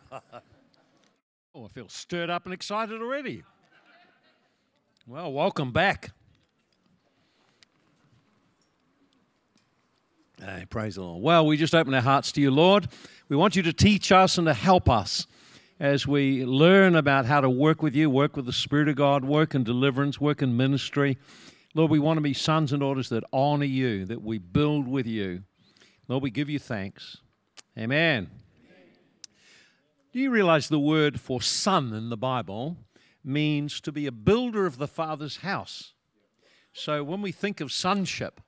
oh, I feel stirred up and excited already. Well, welcome back. Hey, praise the Lord. Well, we just open our hearts to you, Lord. We want you to teach us and to help us as we learn about how to work with you, work with the Spirit of God, work in deliverance, work in ministry. Lord, we want to be sons and daughters that honor you, that we build with you. Lord, we give you thanks. Amen. Do you realize the word for son in the Bible means to be a builder of the Father's house? So when we think of sonship,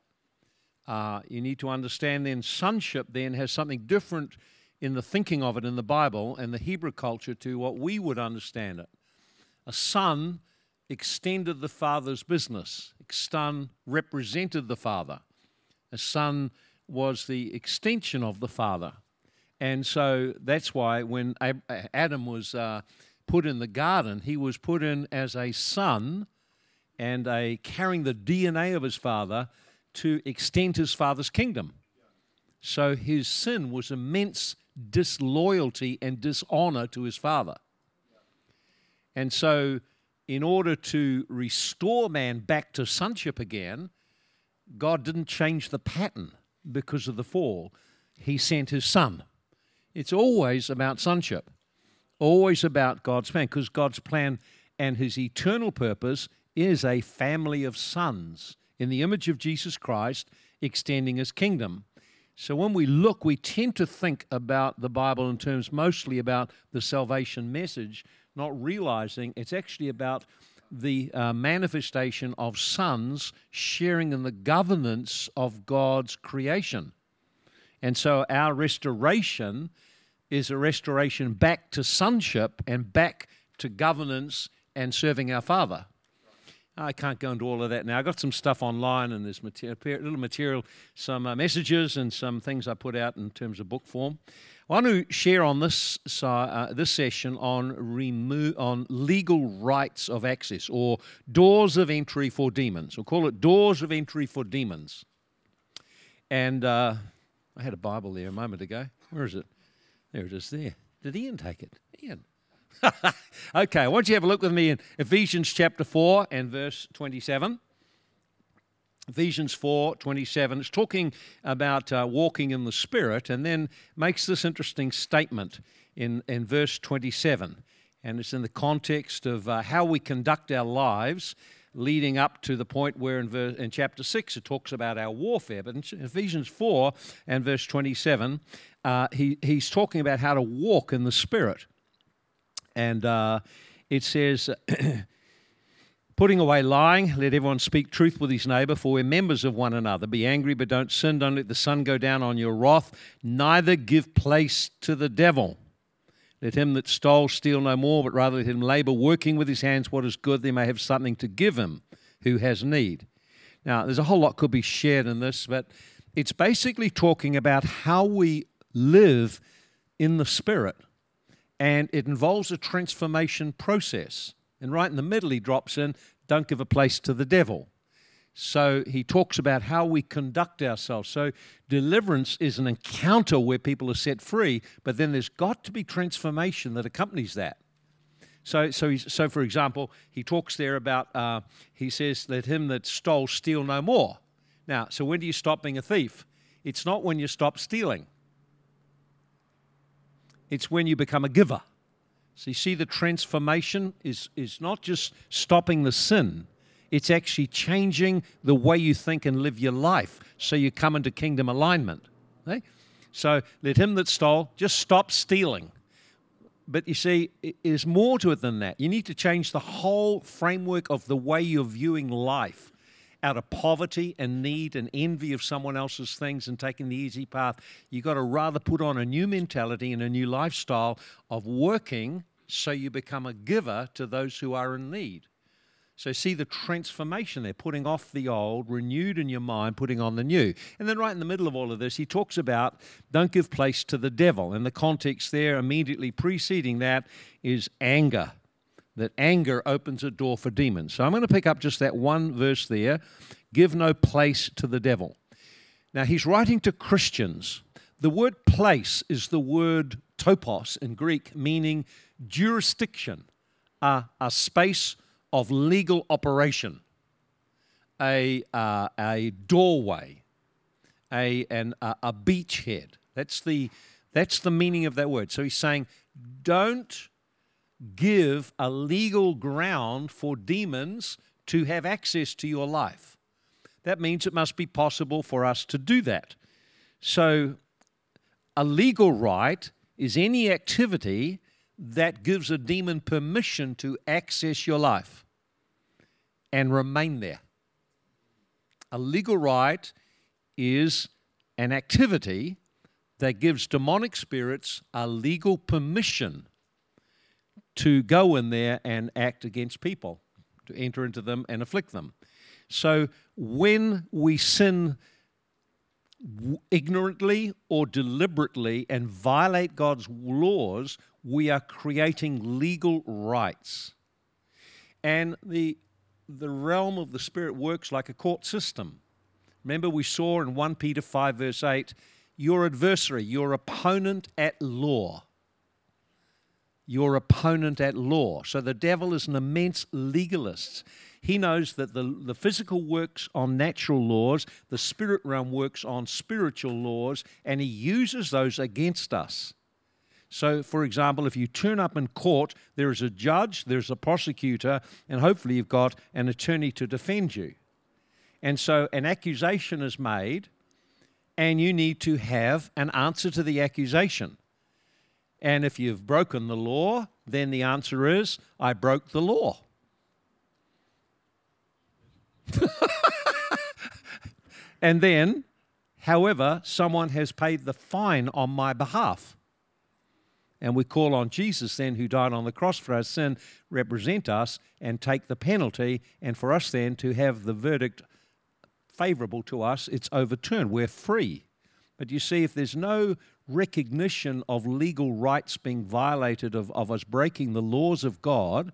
uh, you need to understand then sonship then has something different in the thinking of it in the Bible and the Hebrew culture to what we would understand it. A son extended the father's business, a son represented the father. A son was the extension of the father. And so that's why when Adam was uh, put in the garden, he was put in as a son and a carrying the DNA of his father to extend his father's kingdom. So his sin was immense disloyalty and dishonor to his father. And so, in order to restore man back to sonship again, God didn't change the pattern because of the fall. He sent his son. It's always about sonship, always about God's plan, because God's plan and his eternal purpose is a family of sons in the image of Jesus Christ, extending his kingdom. So when we look, we tend to think about the Bible in terms mostly about the salvation message, not realizing it's actually about the uh, manifestation of sons sharing in the governance of God's creation. And so our restoration is a restoration back to sonship and back to governance and serving our Father. I can't go into all of that now. I've got some stuff online and there's material, little material, some uh, messages and some things I put out in terms of book form. I want to share on this uh, this session on remove on legal rights of access or doors of entry for demons. We'll call it doors of entry for demons. And uh, I had a Bible there a moment ago. Where is it? There it is. There. Did Ian take it? Ian. okay, I want you have a look with me in Ephesians chapter 4 and verse 27. Ephesians 4 27. It's talking about uh, walking in the Spirit and then makes this interesting statement in, in verse 27. And it's in the context of uh, how we conduct our lives leading up to the point where in, verse, in chapter 6 it talks about our warfare. But in Ephesians 4 and verse 27, uh, he, he's talking about how to walk in the Spirit. And uh, it says, Putting away lying, let everyone speak truth with his neighbor, for we're members of one another. Be angry, but don't sin. Don't let the sun go down on your wrath. Neither give place to the devil. Let him that stole steal no more, but rather let him labor, working with his hands what is good, they may have something to give him who has need. Now, there's a whole lot could be shared in this, but it's basically talking about how we live in the Spirit and it involves a transformation process. And right in the middle, he drops in, don't give a place to the devil. So he talks about how we conduct ourselves. So deliverance is an encounter where people are set free, but then there's got to be transformation that accompanies that. So, so, so for example, he talks there about, uh, he says, let him that stole steal no more. Now, so when do you stop being a thief? It's not when you stop stealing. It's when you become a giver. So you see, the transformation is, is not just stopping the sin, it's actually changing the way you think and live your life so you come into kingdom alignment. Okay? So let him that stole just stop stealing. But you see, there's more to it than that. You need to change the whole framework of the way you're viewing life out of poverty and need and envy of someone else's things and taking the easy path. You've got to rather put on a new mentality and a new lifestyle of working so you become a giver to those who are in need. So see the transformation there, putting off the old, renewed in your mind, putting on the new. And then right in the middle of all of this, he talks about don't give place to the devil. And the context there immediately preceding that is anger that anger opens a door for demons. So I'm going to pick up just that one verse there give no place to the devil. Now he's writing to Christians. The word place is the word topos in Greek, meaning jurisdiction, a, a space of legal operation, a, uh, a doorway, a, an, a beachhead. That's the, that's the meaning of that word. So he's saying, don't give a legal ground for demons to have access to your life. That means it must be possible for us to do that. So, a legal right is any activity that gives a demon permission to access your life and remain there. A legal right is an activity that gives demonic spirits a legal permission to go in there and act against people, to enter into them and afflict them. So when we sin ignorantly or deliberately and violate God's laws, we are creating legal rights. And the, the realm of the Spirit works like a court system. Remember, we saw in 1 Peter 5, verse 8, your adversary, your opponent at law. Your opponent at law. So the devil is an immense legalist. He knows that the, the physical works on natural laws, the spirit realm works on spiritual laws, and he uses those against us. So, for example, if you turn up in court, there is a judge, there's a prosecutor, and hopefully you've got an attorney to defend you. And so an accusation is made, and you need to have an answer to the accusation. And if you've broken the law, then the answer is, I broke the law. and then, however, someone has paid the fine on my behalf. And we call on Jesus, then, who died on the cross for our sin, represent us and take the penalty, and for us then to have the verdict favorable to us, it's overturned. We're free. But you see, if there's no recognition of legal rights being violated, of, of us breaking the laws of God,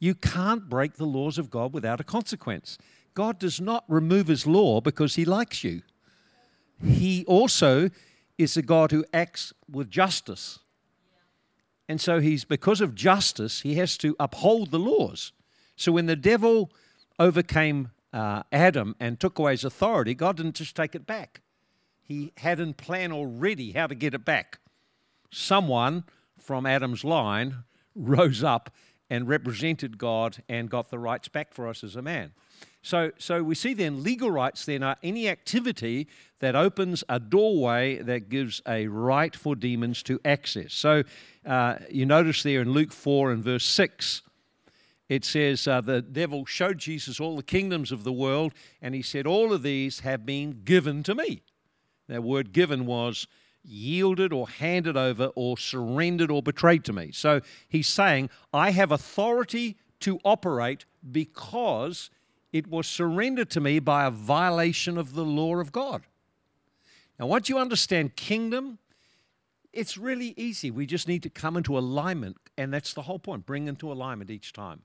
you can't break the laws of God without a consequence. God does not remove his law because he likes you. He also is a God who acts with justice. And so he's because of justice, he has to uphold the laws. So when the devil overcame uh, Adam and took away his authority, God didn't just take it back. He had in plan already how to get it back. Someone from Adam's line rose up and represented God and got the rights back for us as a man. So, so we see then legal rights then are any activity that opens a doorway that gives a right for demons to access. So uh, you notice there in Luke 4 and verse 6, it says, uh, The devil showed Jesus all the kingdoms of the world, and he said, All of these have been given to me. That word given was yielded or handed over or surrendered or betrayed to me. So he's saying, I have authority to operate because it was surrendered to me by a violation of the law of God. Now, once you understand kingdom, it's really easy. We just need to come into alignment, and that's the whole point bring into alignment each time.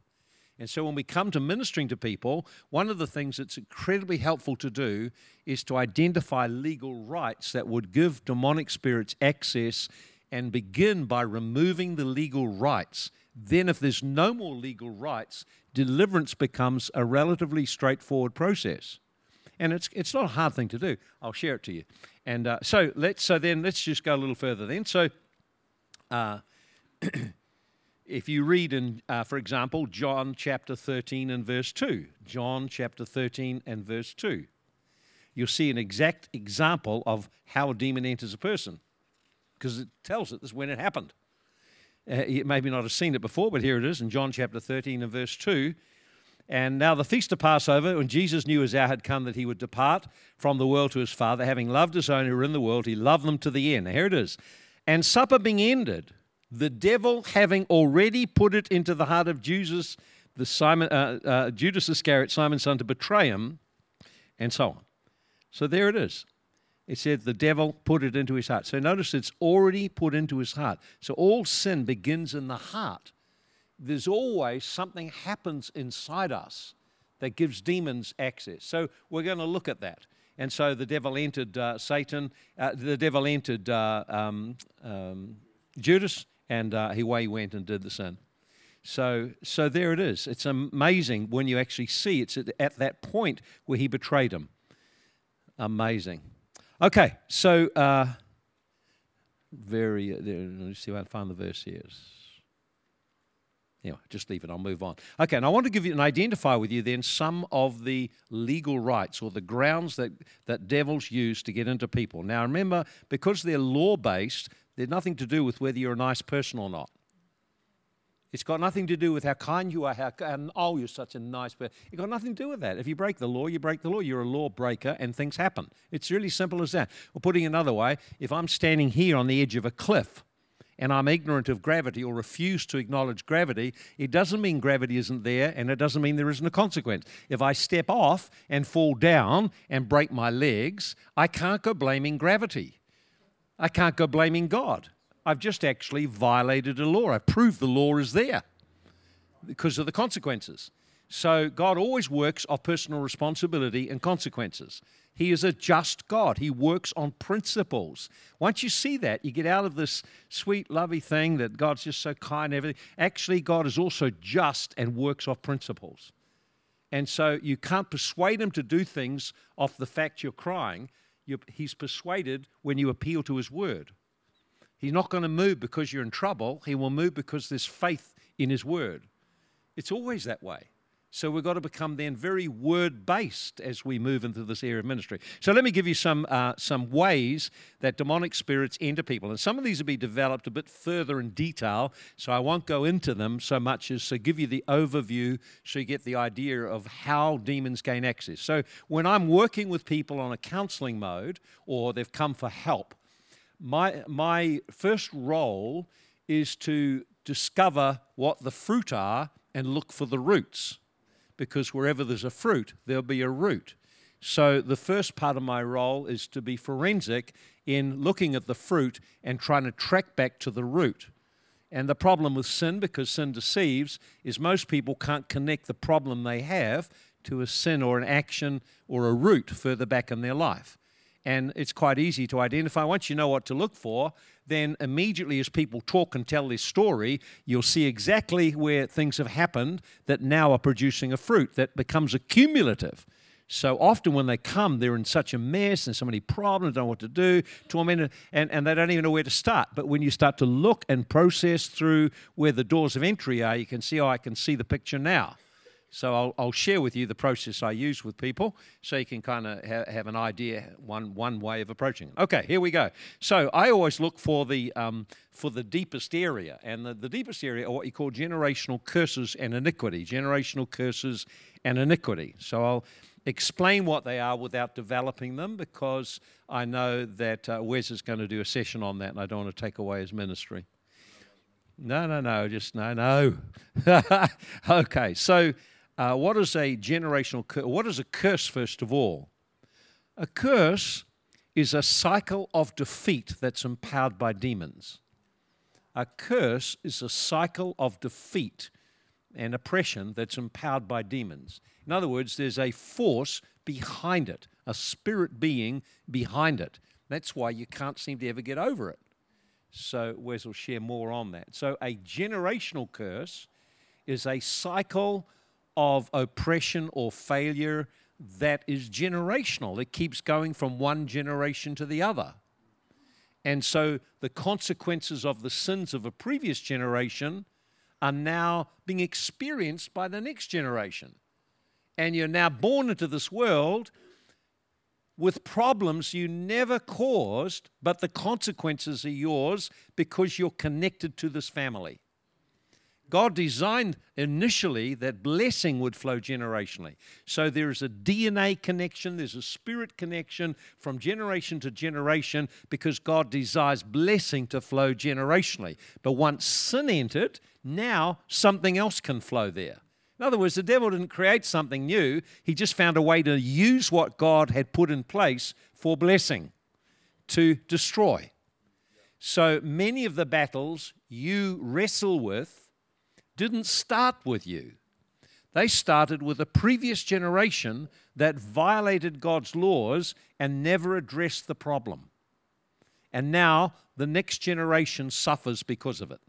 And so when we come to ministering to people, one of the things that's incredibly helpful to do is to identify legal rights that would give demonic spirits access and begin by removing the legal rights. Then, if there's no more legal rights, deliverance becomes a relatively straightforward process. And it's, it's not a hard thing to do. I'll share it to you. And uh, so let's so then let's just go a little further then. So uh, if you read in, uh, for example, John chapter 13 and verse 2, John chapter 13 and verse 2, you'll see an exact example of how a demon enters a person because it tells it this when it happened. Uh, you maybe not have seen it before, but here it is in John chapter 13 and verse 2. And now the feast of Passover, when Jesus knew his hour had come that he would depart from the world to his Father, having loved his own who were in the world, he loved them to the end. Now, here it is. And supper being ended, the devil having already put it into the heart of Jesus, the Simon, uh, uh, Judas Iscariot, Simon's son, to betray him, and so on. So there it is. It said the devil put it into his heart. So notice it's already put into his heart. So all sin begins in the heart. There's always something happens inside us that gives demons access. So we're going to look at that. And so the devil entered uh, Satan, uh, the devil entered uh, um, um, Judas, and uh, he away went and did the sin. So, so there it is. It's amazing when you actually see it's at, at that point where he betrayed him. Amazing. Okay, so uh, very. Uh, let me see if I can find the verse here. Yeah, just leave it. I'll move on. Okay, and I want to give you and identify with you then some of the legal rights or the grounds that, that devils use to get into people. Now, remember, because they're law based, they're nothing to do with whether you're a nice person or not. It's got nothing to do with how kind you are, how and oh, you're such a nice person. It's got nothing to do with that. If you break the law, you break the law. You're a lawbreaker, and things happen. It's really simple as that. Or putting it another way, if I'm standing here on the edge of a cliff and I'm ignorant of gravity or refuse to acknowledge gravity, it doesn't mean gravity isn't there and it doesn't mean there isn't a consequence. If I step off and fall down and break my legs, I can't go blaming gravity. I can't go blaming God. I've just actually violated a law. I've proved the law is there because of the consequences. So God always works off personal responsibility and consequences. He is a just God. He works on principles. Once you see that, you get out of this sweet, lovey thing that God's just so kind and everything. Actually, God is also just and works off principles. And so you can't persuade him to do things off the fact you're crying. He's persuaded when you appeal to his word. He's not going to move because you're in trouble. He will move because there's faith in his word. It's always that way. So we've got to become then very word based as we move into this area of ministry. So let me give you some uh, some ways that demonic spirits enter people, and some of these will be developed a bit further in detail. So I won't go into them so much as to give you the overview, so you get the idea of how demons gain access. So when I'm working with people on a counselling mode, or they've come for help, my my first role is to discover what the fruit are and look for the roots because wherever there's a fruit, there'll be a root. So the first part of my role is to be forensic in looking at the fruit and trying to track back to the root. And the problem with sin, because sin deceives, is most people can't connect the problem they have to a sin or an action or a root further back in their life. And it's quite easy to identify. Once you know what to look for, then immediately as people talk and tell their story, you'll see exactly where things have happened that now are producing a fruit that becomes accumulative. So often when they come, they're in such a mess and so many problems, don't know what to do, tormented, and, and they don't even know where to start. But when you start to look and process through where the doors of entry are, you can see, oh, I can see the picture now. So I'll, I'll, share with you the process I use with people so you can kind of ha- have an idea, one, one way of approaching it. Okay, here we go. So I always look for the, um, for the deepest area, and the, the deepest area are what you call generational curses and iniquity. Generational curses and iniquity. So I'll explain what they are without developing them because I know that uh, Wes is going to do a session on that and I don't want to take away his ministry. No, no, no, just no, no. okay, so uh, what is a generational curse? What is a curse, first of all? A curse is a cycle of defeat that's empowered by demons. A curse is a cycle of defeat and oppression that's empowered by demons. In other words, there's a force behind it, a spirit being behind it. That's why you can't seem to ever get over it. So, Wes will share more on that. So, a generational curse is a cycle of oppression or failure that is generational. It keeps going from one generation to the other. And so the consequences of the sins of a previous generation are now being experienced by the next generation. And you're now born into this world with problems you never caused, but the consequences are yours because you're connected to this family. God designed initially that blessing would flow generationally. So there is a DNA connection, there's a spirit connection from generation to generation because God desires blessing to flow generationally. But once sin entered, now something else can flow there. In other words, the devil didn't create something new, he just found a way to use what God had put in place for blessing, to destroy. So many of the battles you wrestle with didn't start with you. They started with a previous generation that violated God's laws and never addressed the problem. And now the next generation suffers because of it.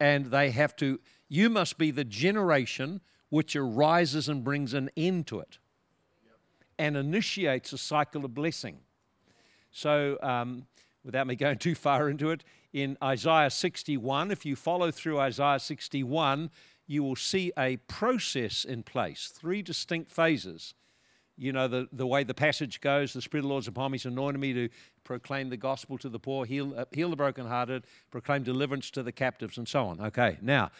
And they have to, you must be the generation which arises and brings an end to it and initiates a cycle of blessing. So, um, without me going too far into it, in Isaiah 61, if you follow through Isaiah 61, you will see a process in place, three distinct phases. You know, the, the way the passage goes the Spirit of the Lord is upon me, He's anointed me to proclaim the gospel to the poor, heal, uh, heal the brokenhearted, proclaim deliverance to the captives, and so on. Okay, now,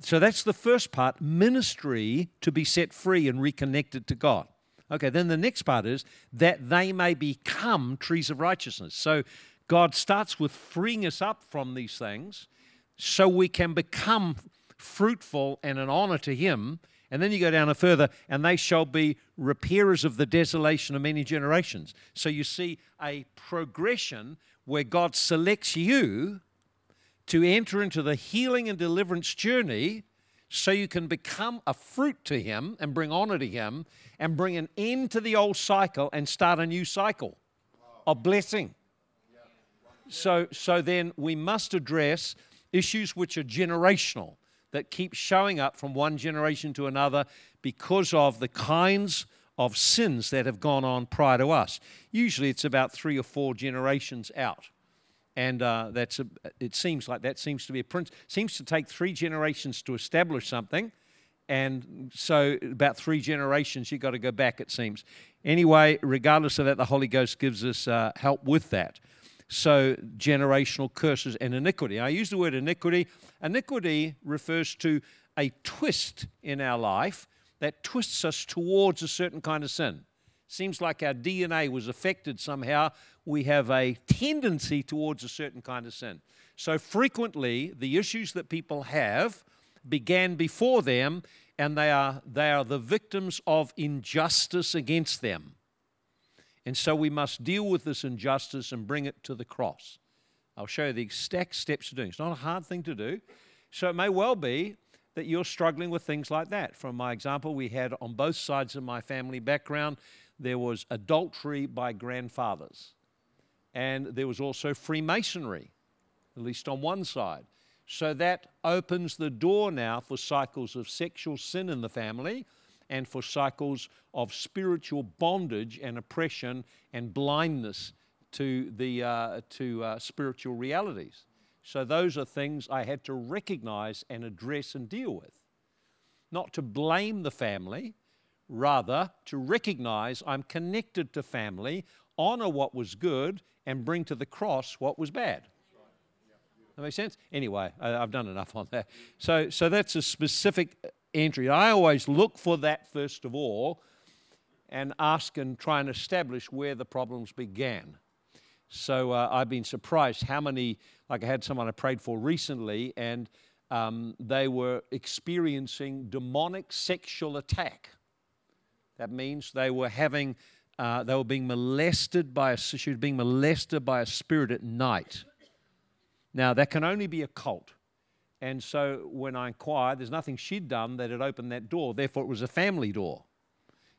so that's the first part ministry to be set free and reconnected to God. Okay, then the next part is that they may become trees of righteousness. So God starts with freeing us up from these things so we can become fruitful and an honor to Him. And then you go down a further, and they shall be repairers of the desolation of many generations. So you see a progression where God selects you to enter into the healing and deliverance journey so you can become a fruit to Him and bring honor to Him and bring an end to the old cycle and start a new cycle of blessing. So, so then we must address issues which are generational that keep showing up from one generation to another because of the kinds of sins that have gone on prior to us. Usually it's about three or four generations out. And uh, that's a, it seems like that seems to be a prince. Seems to take three generations to establish something. And so, about three generations, you've got to go back, it seems. Anyway, regardless of that, the Holy Ghost gives us uh, help with that. So, generational curses and iniquity. I use the word iniquity. Iniquity refers to a twist in our life that twists us towards a certain kind of sin. Seems like our DNA was affected somehow. We have a tendency towards a certain kind of sin. So, frequently, the issues that people have began before them, and they are, they are the victims of injustice against them. And so we must deal with this injustice and bring it to the cross. I'll show you the exact steps to doing. It's not a hard thing to do. So it may well be that you're struggling with things like that. From my example, we had on both sides of my family background, there was adultery by grandfathers. And there was also Freemasonry, at least on one side. So that opens the door now for cycles of sexual sin in the family and for cycles of spiritual bondage and oppression and blindness to, the, uh, to uh, spiritual realities. So, those are things I had to recognize and address and deal with. Not to blame the family, rather to recognize I'm connected to family, honor what was good, and bring to the cross what was bad. That makes sense? Anyway, I, have done enough on that. So, so that's a specific entry. I always look for that first of all and ask and try and establish where the problems began. So uh, I've been surprised how many, like I had someone I prayed for recently, and um, they were experiencing demonic sexual attack. That means they were having, uh, they were being molested by a, she was being molested by a spirit at night. Now, that can only be a cult. And so when I inquired, there's nothing she'd done that had opened that door. Therefore, it was a family door.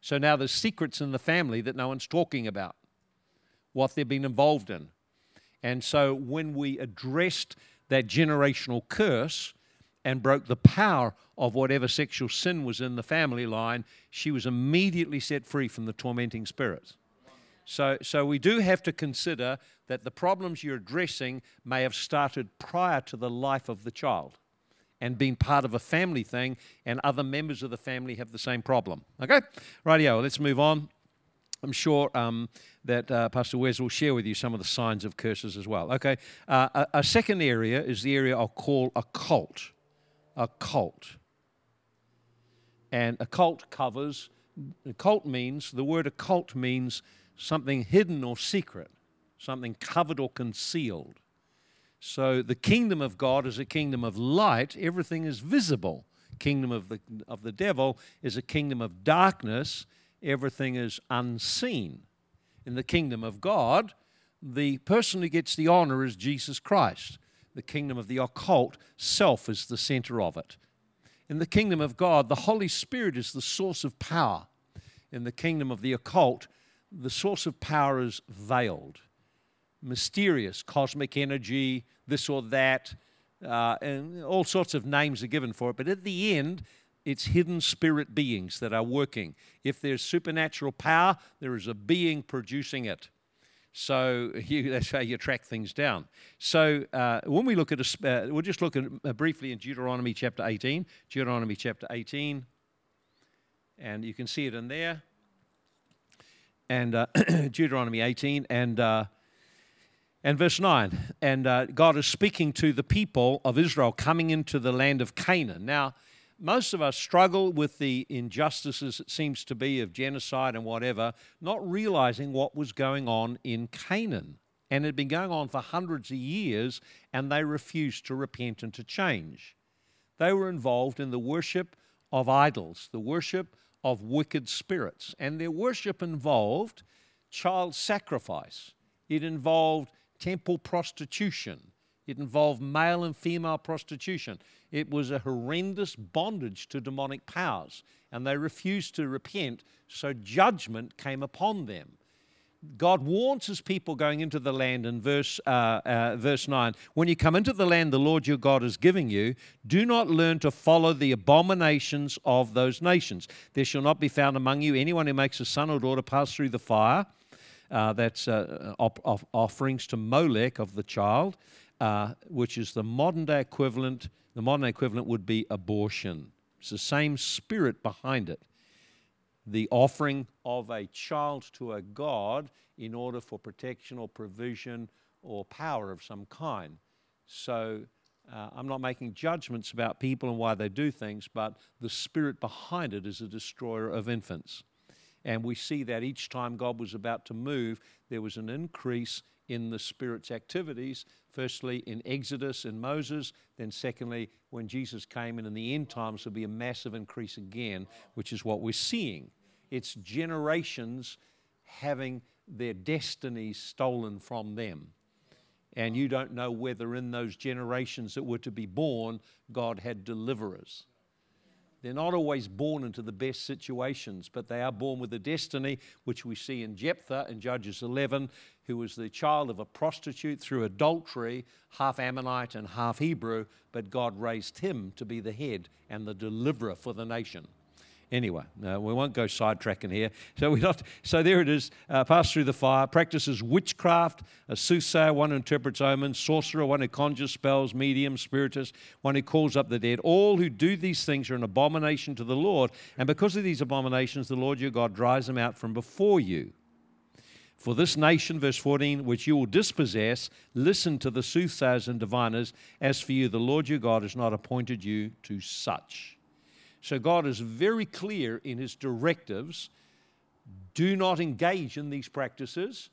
So now there's secrets in the family that no one's talking about what they've been involved in. And so when we addressed that generational curse and broke the power of whatever sexual sin was in the family line, she was immediately set free from the tormenting spirits. So, so we do have to consider that the problems you're addressing may have started prior to the life of the child and been part of a family thing, and other members of the family have the same problem. Okay? Rightio, let's move on. I'm sure um, that uh, Pastor Wes will share with you some of the signs of curses as well. Okay, uh, a, a, second area is the area I'll call a cult. A cult. And a cult covers, a cult means, the word occult means something hidden or secret, something covered or concealed. So the kingdom of God is a kingdom of light, everything is visible. Kingdom of the, of the devil is a kingdom of darkness, everything is unseen. In the kingdom of God, the person who gets the honor is Jesus Christ. The kingdom of the occult, self is the center of it. In the kingdom of God, the Holy Spirit is the source of power. In the kingdom of the occult, the source of power is veiled. mysterious, cosmic energy, this or that, uh, and all sorts of names are given for it. But at the end, it's hidden spirit beings that are working. If there's supernatural power, there is a being producing it. So you, that's how you track things down. So uh, when we look at, a, uh, we'll just look at, uh, briefly in Deuteronomy chapter 18. Deuteronomy chapter 18, and you can see it in there. And uh, Deuteronomy 18 and uh, and verse 9. And uh, God is speaking to the people of Israel coming into the land of Canaan. Now, most of us struggle with the injustices, it seems to be, of genocide and whatever, not realizing what was going on in Canaan. And it had been going on for hundreds of years, and they refused to repent and to change. They were involved in the worship of idols, the worship of wicked spirits. And their worship involved child sacrifice, it involved temple prostitution, it involved male and female prostitution. It was a horrendous bondage to demonic powers, and they refused to repent, so judgment came upon them. God warns his people going into the land in verse, uh, uh, verse 9 When you come into the land the Lord your God is giving you, do not learn to follow the abominations of those nations. There shall not be found among you anyone who makes a son or daughter pass through the fire. Uh, that's uh, op- offerings to Molech of the child uh, which is the modern day equivalent. The modern day equivalent would be abortion. It's the same spirit behind it. The offering of a child to a god in order for protection or provision or power of some kind. So uh, I'm not making judgments about people and why they do things, but the spirit behind it is a destroyer of infants. And we see that each time God was about to move, there was an increase in the Spirit's activities. Firstly, in Exodus and Moses, then secondly, when Jesus came, and in the end times, there'll be a massive increase again, which is what we're seeing. It's generations having their destinies stolen from them. And you don't know whether in those generations that were to be born, God had deliverers. They're not always born into the best situations, but they are born with a destiny, which we see in Jephthah in Judges 11, who was the child of a prostitute through adultery, half Ammonite and half Hebrew, but God raised him to be the head and the deliverer for the nation. Anyway, we won't go sidetracking here. So we not. So there it is. Uh, pass through the fire. Practices witchcraft. A soothsayer, one who interprets omens. Sorcerer, one who conjures spells. Medium, spiritist, one who calls up the dead. All who do these things are an abomination to the Lord. And because of these abominations, the Lord your God drives them out from before you. For this nation, verse 14, which you will dispossess, listen to the soothsayers and diviners. As for you, the Lord your God has not appointed you to such. So God is very clear in his directives do not engage in these practices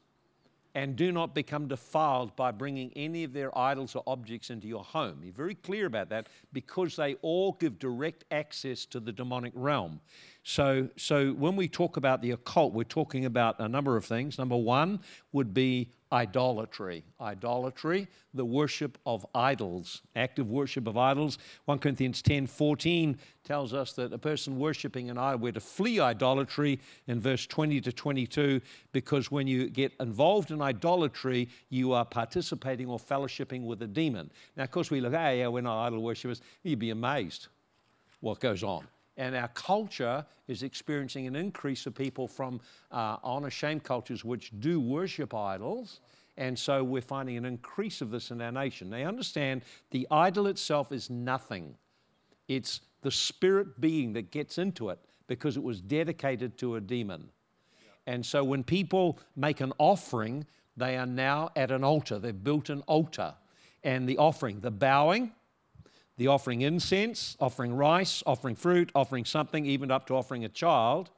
and do not become defiled by bringing any of their idols or objects into your home. He's very clear about that because they all give direct access to the demonic realm. So, so when we talk about the occult, we're talking about a number of things. Number one would be idolatry. Idolatry, the worship of idols, active worship of idols. 1 Corinthians 10 14 tells us that a person worshiping an idol, we're to flee idolatry in verse 20 to 22, because when you get involved in idolatry, you are participating or fellowshipping with a demon. Now, of course, we look, hey, yeah, we're not idol worshippers. You'd be amazed what goes on. And our culture is experiencing an increase of people from uh, honor shame cultures which do worship idols. And so we're finding an increase of this in our nation. They understand the idol itself is nothing, it's the spirit being that gets into it because it was dedicated to a demon. And so when people make an offering, they are now at an altar. They've built an altar. And the offering, the bowing, the offering incense, offering rice, offering fruit, offering something, even up to offering a child,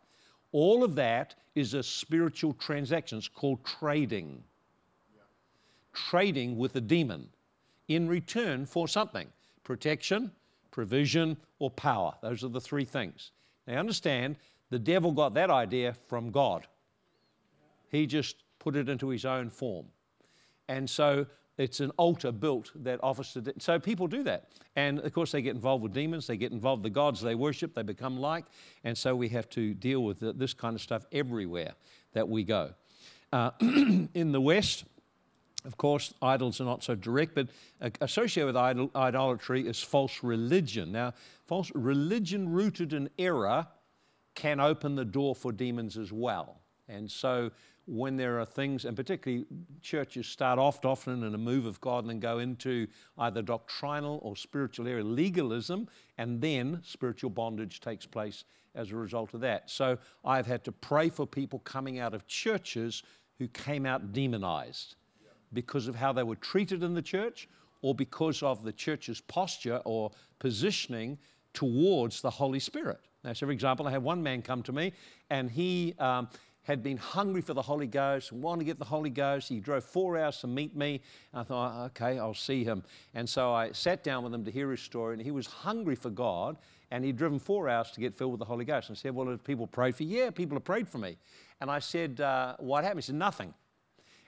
all of that is a spiritual transaction. It's called trading. Yeah. Trading with a demon in return for something protection, provision, or power. Those are the three things. Now, understand, the devil got that idea from God. He just put it into his own form. And so it's an altar built that offers to. De- so people do that. And of course, they get involved with demons, they get involved with the gods they worship, they become like. And so we have to deal with this kind of stuff everywhere that we go. Uh, in the West, Of course, idols are not so direct, but associated with idol, idolatry is false religion. Now, false religion rooted in error can open the door for demons as well. And so, when there are things, and particularly churches start off often in a move of God and then go into either doctrinal or spiritual area legalism, and then spiritual bondage takes place as a result of that. So, I've had to pray for people coming out of churches who came out demonized because of how they were treated in the church or because of the church's posture or positioning towards the Holy Spirit. Now, so for example, I had one man come to me and he um, had been hungry for the Holy Ghost wanted to get the Holy Ghost. He drove four hours to meet me. I thought, okay, I'll see him. And so I sat down with him to hear his story, and he was hungry for God, and he'd driven four hours to get filled with the Holy Ghost. And I said, well, have people prayed for you? Yeah, people have prayed for me. And I said, uh, what happened? He said, nothing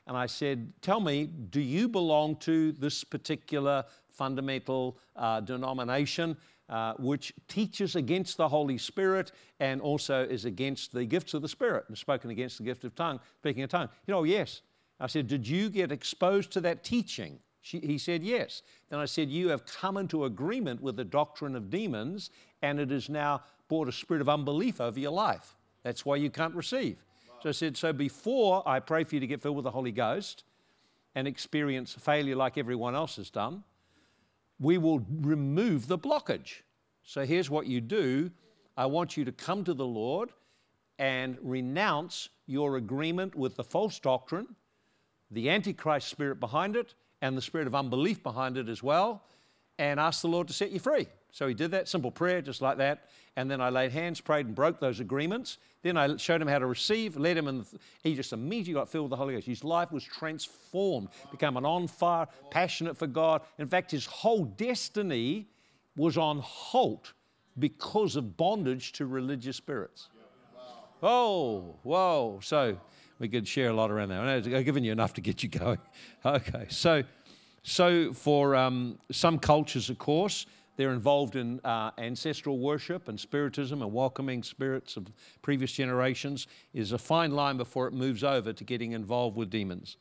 and I said, Tell me, do you belong to this particular fundamental uh, denomination uh, which teaches against the Holy Spirit and also is against the gifts of the Spirit and spoken against the gift of tongue, speaking a tongue? You know, yes. I said, Did you get exposed to that teaching? She, he said, Yes. Then I said, You have come into agreement with the doctrine of demons, and it has now brought a spirit of unbelief over your life. That's why you can't receive. So I said, So before I pray for you to get filled with the Holy Ghost and experience failure like everyone else has done, we will remove the blockage. So here's what you do I want you to come to the Lord and renounce your agreement with the false doctrine, the Antichrist spirit behind it, and the spirit of unbelief behind it as well, and ask the Lord to set you free. So he did that simple prayer, just like that. And then I laid hands, prayed, and broke those agreements. Then I showed him how to receive, led him, and he just immediately got filled with the Holy Ghost. His life was transformed, became an on fire, passionate for God. In fact, his whole destiny was on halt because of bondage to religious spirits. Oh, whoa. So we could share a lot around that. I've given you enough to get you going. Okay, so, so for um, some cultures, of course, they're involved in uh, ancestral worship and spiritism and welcoming spirits of previous generations. Is a fine line before it moves over to getting involved with demons.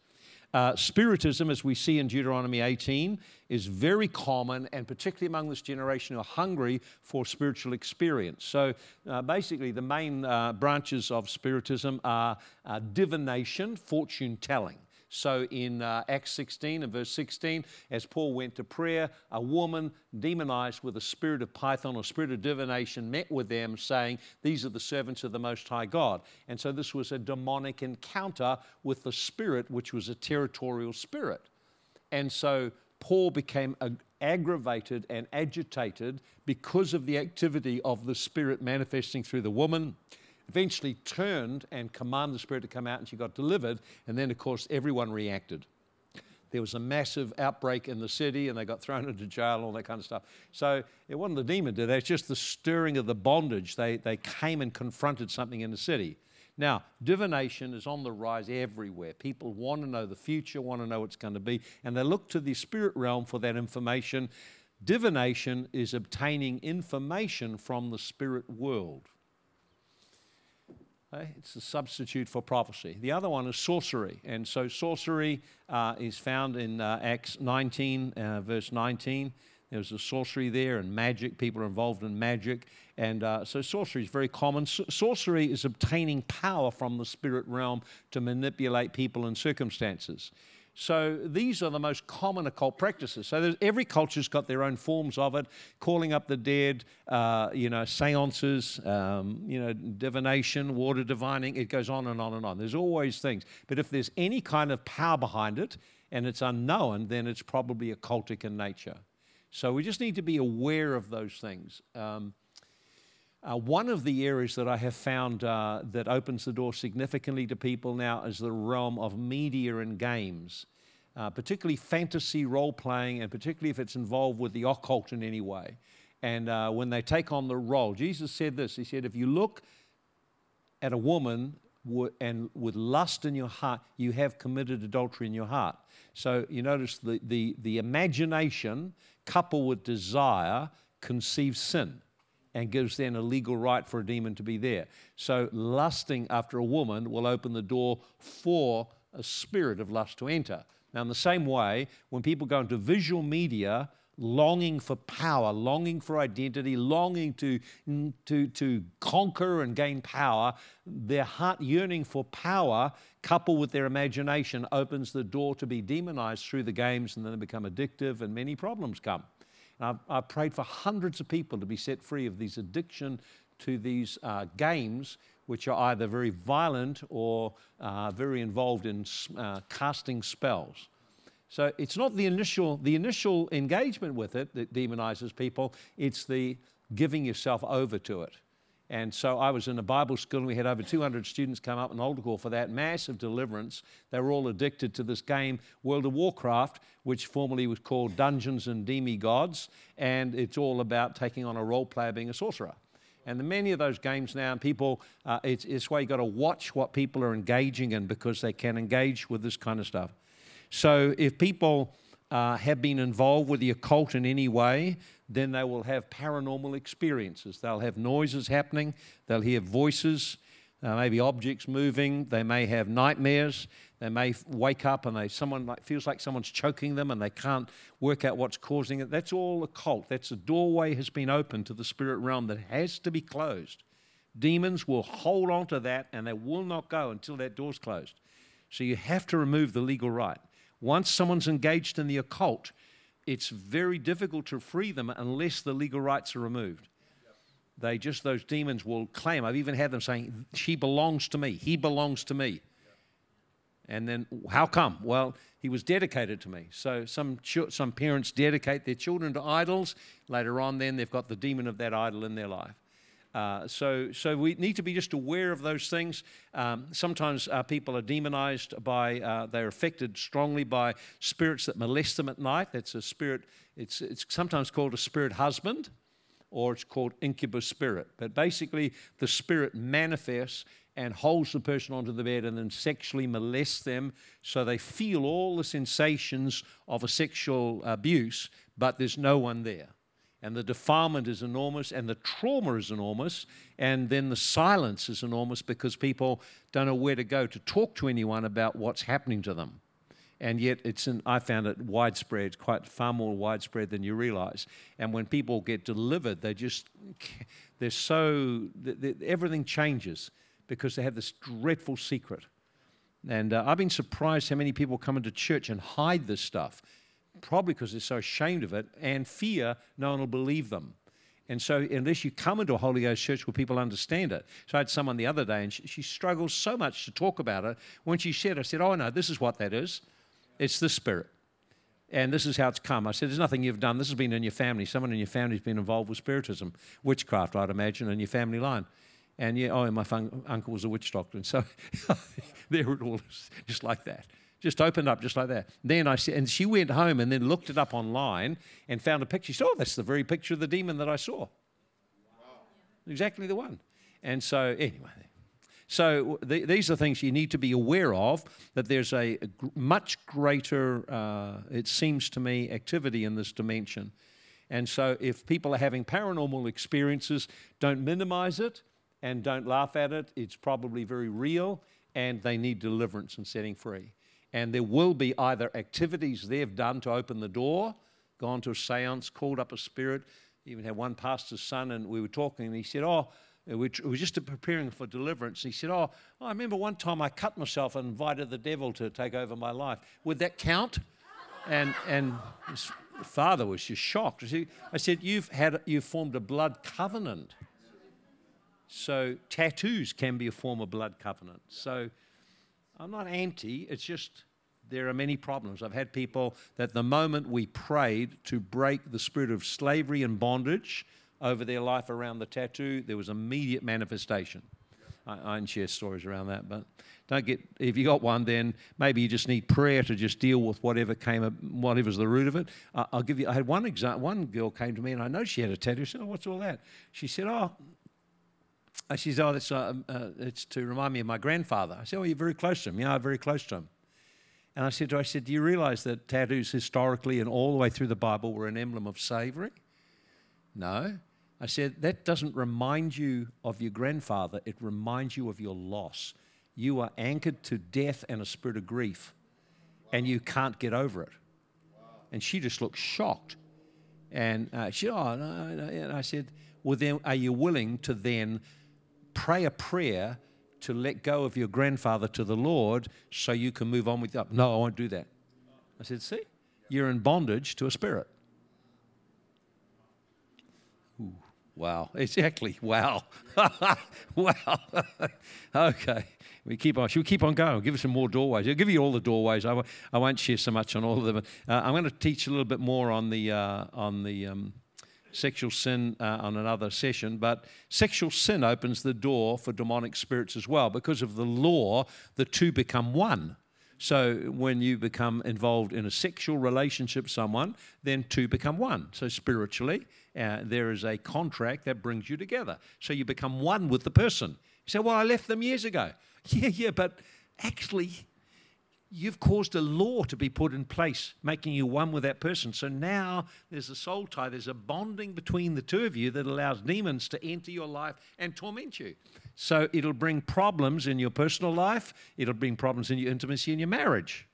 Uh, spiritism, as we see in Deuteronomy 18, is very common, and particularly among this generation who are hungry for spiritual experience. So, uh, basically, the main uh, branches of spiritism are uh, divination, fortune telling. So in uh, Acts 16 and verse 16, as Paul went to prayer, a woman demonized with a spirit of python or spirit of divination met with them, saying, These are the servants of the Most High God. And so this was a demonic encounter with the spirit, which was a territorial spirit. And so Paul became aggravated and agitated because of the activity of the spirit manifesting through the woman eventually turned and commanded the spirit to come out, and she got delivered. And then, of course, everyone reacted. There was a massive outbreak in the city, and they got thrown into jail, and all that kind of stuff. So it wasn't the demon did that, it's just the stirring of the bondage. They, they came and confronted something in the city. Now, divination is on the rise everywhere. People want to know the future, want to know what's going to be, and they look to the spirit realm for that information. Divination is obtaining information from the spirit world. It's a substitute for prophecy. The other one is sorcery. And so sorcery uh, is found in uh, Acts 19, uh, verse 19. There's a sorcery there and magic. People are involved in magic. And uh, so sorcery is very common. S- sorcery is obtaining power from the spirit realm to manipulate people and circumstances. So these are the most common occult practices. So every culture's got their own forms of it, calling up the dead, uh, you know, seances, um, you know, divination, water divining. It goes on and on and on. There's always things. But if there's any kind of power behind it and it's unknown, then it's probably occultic in nature. So we just need to be aware of those things. Um, uh, one of the areas that I have found uh, that opens the door significantly to people now is the realm of media and games, uh, particularly fantasy role playing, and particularly if it's involved with the occult in any way. And uh, when they take on the role, Jesus said this He said, If you look at a woman and with lust in your heart, you have committed adultery in your heart. So you notice the, the, the imagination coupled with desire conceives sin and gives then a legal right for a demon to be there. So, lusting after a woman will open the door for a spirit of lust to enter. Now, in the same way, when people go into visual media, longing for power, longing for identity, longing to, to, to conquer and gain power, their heart yearning for power, coupled with their imagination, opens the door to be demonized through the games, and then they become addictive, and many problems come. I've, prayed for hundreds of people to be set free of these addiction to these uh, games, which are either very violent or uh, very involved in uh, casting spells. So it's not the initial, the initial engagement with it that demonizes people, it's the giving yourself over to it. And so I was in a Bible school and we had over 200 students come up in altar call for that massive deliverance. They were all addicted to this game, World of Warcraft, which formerly was called Dungeons and Demigods. And it's all about taking on a role player being a sorcerer. And the many of those games now, people, uh, it's, it's why you've got to watch what people are engaging in because they can engage with this kind of stuff. So if people uh, have been involved with the occult in any way, then they will have paranormal experiences. They'll have noises happening, they'll hear voices, uh, maybe objects moving, they may have nightmares, they may wake up and they someone like, feels like someone's choking them and they can't work out what's causing it. That's all occult. That's a doorway has been opened to the spirit realm that has to be closed. Demons will hold on to that and they will not go until that door's closed. So you have to remove the legal right. Once someone's engaged in the occult, it's very difficult to free them unless the legal rights are removed. They just, those demons will claim. I've even had them saying, She belongs to me, he belongs to me. And then, how come? Well, he was dedicated to me. So some, some parents dedicate their children to idols. Later on, then, they've got the demon of that idol in their life. Uh, so, so we need to be just aware of those things. Um, sometimes uh, people are demonized by, uh, they're affected strongly by spirits that molest them at night. That's a spirit, it's, it's sometimes called a spirit husband or it's called incubus spirit. But basically, the spirit manifests and holds the person onto the bed and then sexually molests them so they feel all the sensations of a sexual abuse, but there's no one there and the defilement is enormous, and the trauma is enormous, and then the silence is enormous because people don't know where to go to talk to anyone about what's happening to them. And yet, it's an, I found it widespread, quite far more widespread than you realize. And when people get delivered, they just, they're so, they, everything changes because they have this dreadful secret. And uh, I've been surprised how many people come into church and hide this stuff probably because they're so ashamed of it, and fear no one will believe them. And so, unless you come into a Holy Ghost church where people understand it. So, I had someone the other day, and she, she struggles so much to talk about it. When she said, I said, Oh, no, this is what that is. It's the Spirit. And this is how it's come. I said, There's nothing you've done. This has been in your family. Someone in your family has been involved with spiritism, witchcraft, I'd imagine, in your family line. And yeah, oh, and my fun- uncle was a witch doctor. And so, there it all is, just like that. Just opened up just like that. Then I said, and she went home and then looked it up online and found a picture. She said, "Oh, that's the very picture of the demon that I saw. Wow. Exactly the one." And so anyway, so th- these are things you need to be aware of. That there's a, a much greater, uh, it seems to me, activity in this dimension. And so if people are having paranormal experiences, don't minimize it and don't laugh at it. It's probably very real, and they need deliverance and setting free and there will be either activities they've done to open the door, gone to a seance, called up a spirit. Even had one pastor's son, and we were talking, and he said, Oh, we was just preparing for deliverance. He said, Oh, I remember one time I cut myself and invited the devil to take over my life. Would that count? And, and his father was just shocked. I said, You've, had, you've formed a blood covenant. So tattoos can be a form of blood covenant. So I'm not anti, it's just there are many problems. I've had people that the moment we prayed to break the spirit of slavery and bondage over their life around the tattoo, there was immediate manifestation. I, I can share stories around that, but don't get if you got one, then maybe you just need prayer to just deal with whatever came, whatever's the root of it. Uh, I'll give you. I had one example. One girl came to me, and I know she had a tattoo. I said, "Oh, what's all that?" She said, "Oh, she said, Oh, that's, uh, uh, it's to remind me of my grandfather. I said, Oh, you're very close to him. Yeah, very close to him. And I said to her, I said, Do you realize that tattoos historically and all the way through the Bible were an emblem of slavery? No. I said, That doesn't remind you of your grandfather, it reminds you of your loss. You are anchored to death and a spirit of grief. and you can't get over it. And she just looked shocked. And uh, she, oh, no, no. And I said, well, then are you willing to then pray a prayer to let go of your grandfather to the Lord so you can move on with that? No, I won't do that. I said, see, you're in bondage to a spirit. Ooh, wow, exactly. Wow. wow. okay. We keep on. Should we keep on going? I'll give you some more doorways. I'll give you all the doorways. I w- I won't share so much on all of them. Uh, I'm going to teach a little bit more on the uh, on the um, sexual sin uh, on another session. But sexual sin opens the door for demonic spirits as well. Because of the law, the two become one. So when you become involved in a sexual relationship with someone, then two become one. So spiritually, uh, there is a contract that brings you together. So you become one with the person. You say, "Well, I left them years ago." Yeah, yeah, but actually, you've caused a law to be put in place, making you one with that person. So now there's a soul tie, there's a bonding between the two of you that allows demons to enter your life and torment you. So it'll bring problems in your personal life, it'll bring problems in your intimacy in your marriage.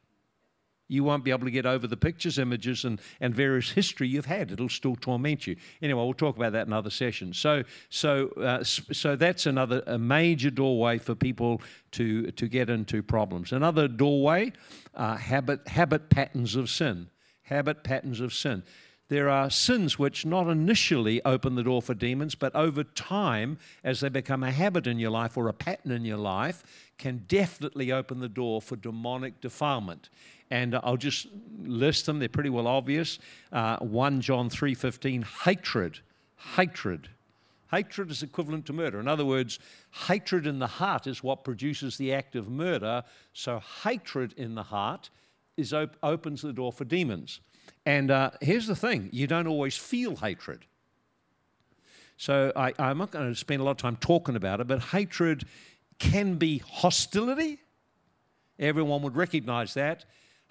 You won't be able to get over the pictures, images, and, and various history you've had. It'll still torment you. Anyway, we'll talk about that in other sessions. So, so, uh, so that's another a major doorway for people to, to get into problems. Another doorway, uh, habit, habit patterns of sin. Habit patterns of sin. There are sins which not initially open the door for demons, but over time, as they become a habit in your life or a pattern in your life, can definitely open the door for demonic defilement and I'll just list them. They're pretty well obvious. Uh, 1 John 3.15, hatred, hatred. Hatred is equivalent to murder. In other words, hatred in the heart is what produces the act of murder. So hatred in the heart is op- opens the door for demons. And uh, here's the thing you don't always feel hatred. So I, I'm not going to spend a lot of time talking about it, but hatred can be hostility. Everyone would recognize that.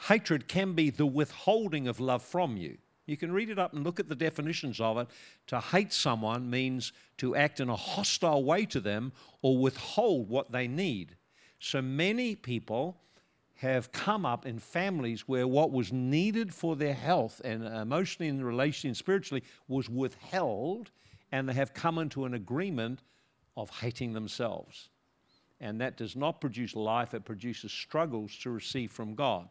Hatred can be the withholding of love from you. You can read it up and look at the definitions of it. To hate someone means to act in a hostile way to them or withhold what they need. So many people have come up in families where what was needed for their health and emotionally and relationally and spiritually was withheld, and they have come into an agreement of hating themselves. And that does not produce life, it produces struggles to receive from God.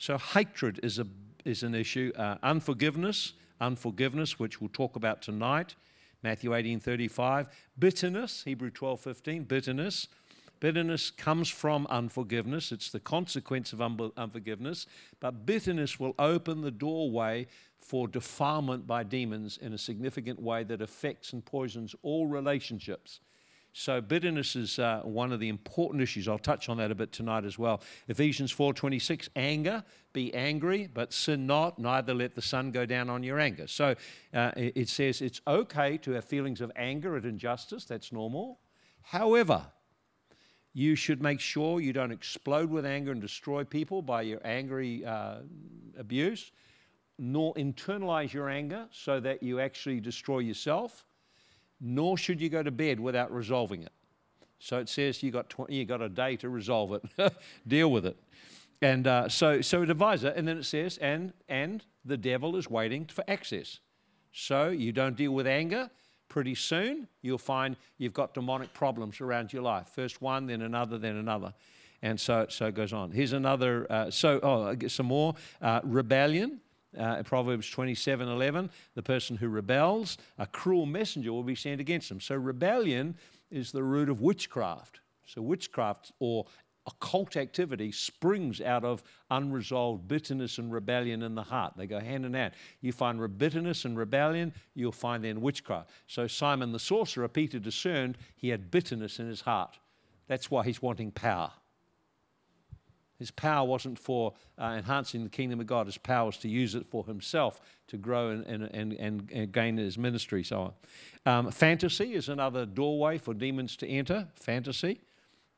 So hatred is, a, is an issue. Uh, unforgiveness, unforgiveness, which we'll talk about tonight, Matthew 18 35. Bitterness, Hebrew 12 15, bitterness. Bitterness comes from unforgiveness. It's the consequence of un- unforgiveness. But bitterness will open the doorway for defilement by demons in a significant way that affects and poisons all relationships. So bitterness is uh, one of the important issues. I'll touch on that a bit tonight as well. Ephesians 4:26, anger, be angry, but sin not, neither let the sun go down on your anger. So uh, it says it's okay to have feelings of anger at injustice, that's normal. However, you should make sure you don't explode with anger and destroy people by your angry uh, abuse, nor internalize your anger so that you actually destroy yourself nor should you go to bed without resolving it. So it says you got 20, you got a day to resolve it, deal with it, and uh, so so it advises it, and then it says and and the devil is waiting for access. So you don't deal with anger. Pretty soon you'll find you've got demonic problems around your life. First one, then another, then another, and so so it goes on. Here's another. Uh, so oh, I get some more uh, rebellion. Uh, Proverbs 27 11, the person who rebels, a cruel messenger will be sent against him. So, rebellion is the root of witchcraft. So, witchcraft or occult activity springs out of unresolved bitterness and rebellion in the heart. They go hand in hand. You find bitterness and rebellion, you'll find then witchcraft. So, Simon the sorcerer, Peter discerned he had bitterness in his heart. That's why he's wanting power. His power wasn't for uh, enhancing the kingdom of God. His power was to use it for himself to grow and, and, and, and gain his ministry, so on. Um, fantasy is another doorway for demons to enter. Fantasy.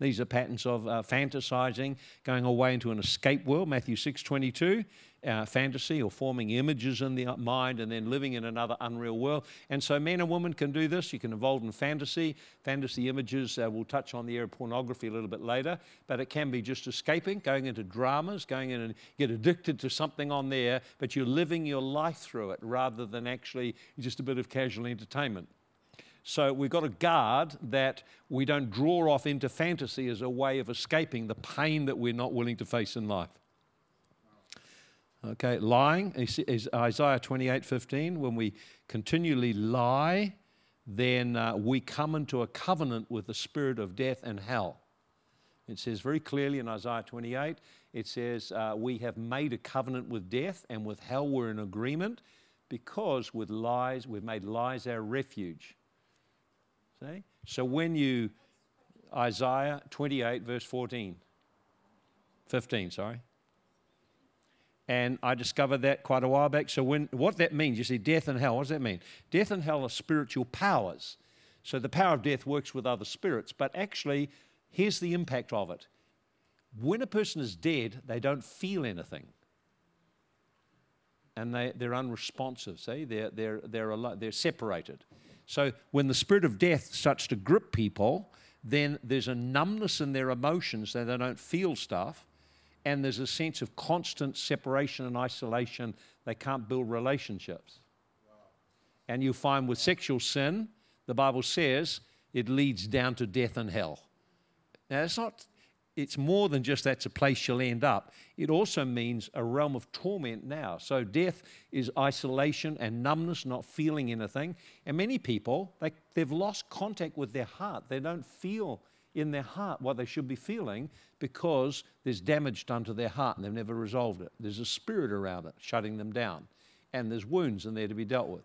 These are patterns of uh, fantasizing, going away into an escape world. Matthew 6 22. Uh, fantasy or forming images in the mind and then living in another unreal world. And so men and women can do this. You can involve in fantasy, fantasy images. Uh, we'll touch on the area of pornography a little bit later, but it can be just escaping, going into dramas, going in and get addicted to something on there, but you're living your life through it rather than actually just a bit of casual entertainment. So we've got to guard that we don't draw off into fantasy as a way of escaping the pain that we're not willing to face in life. Okay, lying is Isaiah 28 15. When we continually lie, then uh, we come into a covenant with the spirit of death and hell. It says very clearly in Isaiah 28, it says, uh, We have made a covenant with death, and with hell we're in agreement because with lies, we've made lies our refuge. See? So when you, Isaiah 28, verse 14, 15, sorry. And I discovered that quite a while back. So when what that means, you see, death and hell, what does that mean? Death and hell are spiritual powers. So the power of death works with other spirits, but actually, here's the impact of it. When a person is dead, they don't feel anything. And they, they're unresponsive, see? They're, they're, they're, they're separated. So when the spirit of death starts to grip people, then there's a numbness in their emotions, so they don't feel stuff, and there's a sense of constant separation and isolation. They can't build relationships. Wow. And you find with sexual sin, the Bible says it leads down to death and hell. Now, it's not it's more than just that's a place you'll end up. It also means a realm of torment now. So death is isolation and numbness, not feeling anything. And many people, they, they've lost contact with their heart. They don't feel in their heart what they should be feeling because there's damage done to their heart and they've never resolved it. There's a spirit around it, shutting them down. And there's wounds in there to be dealt with.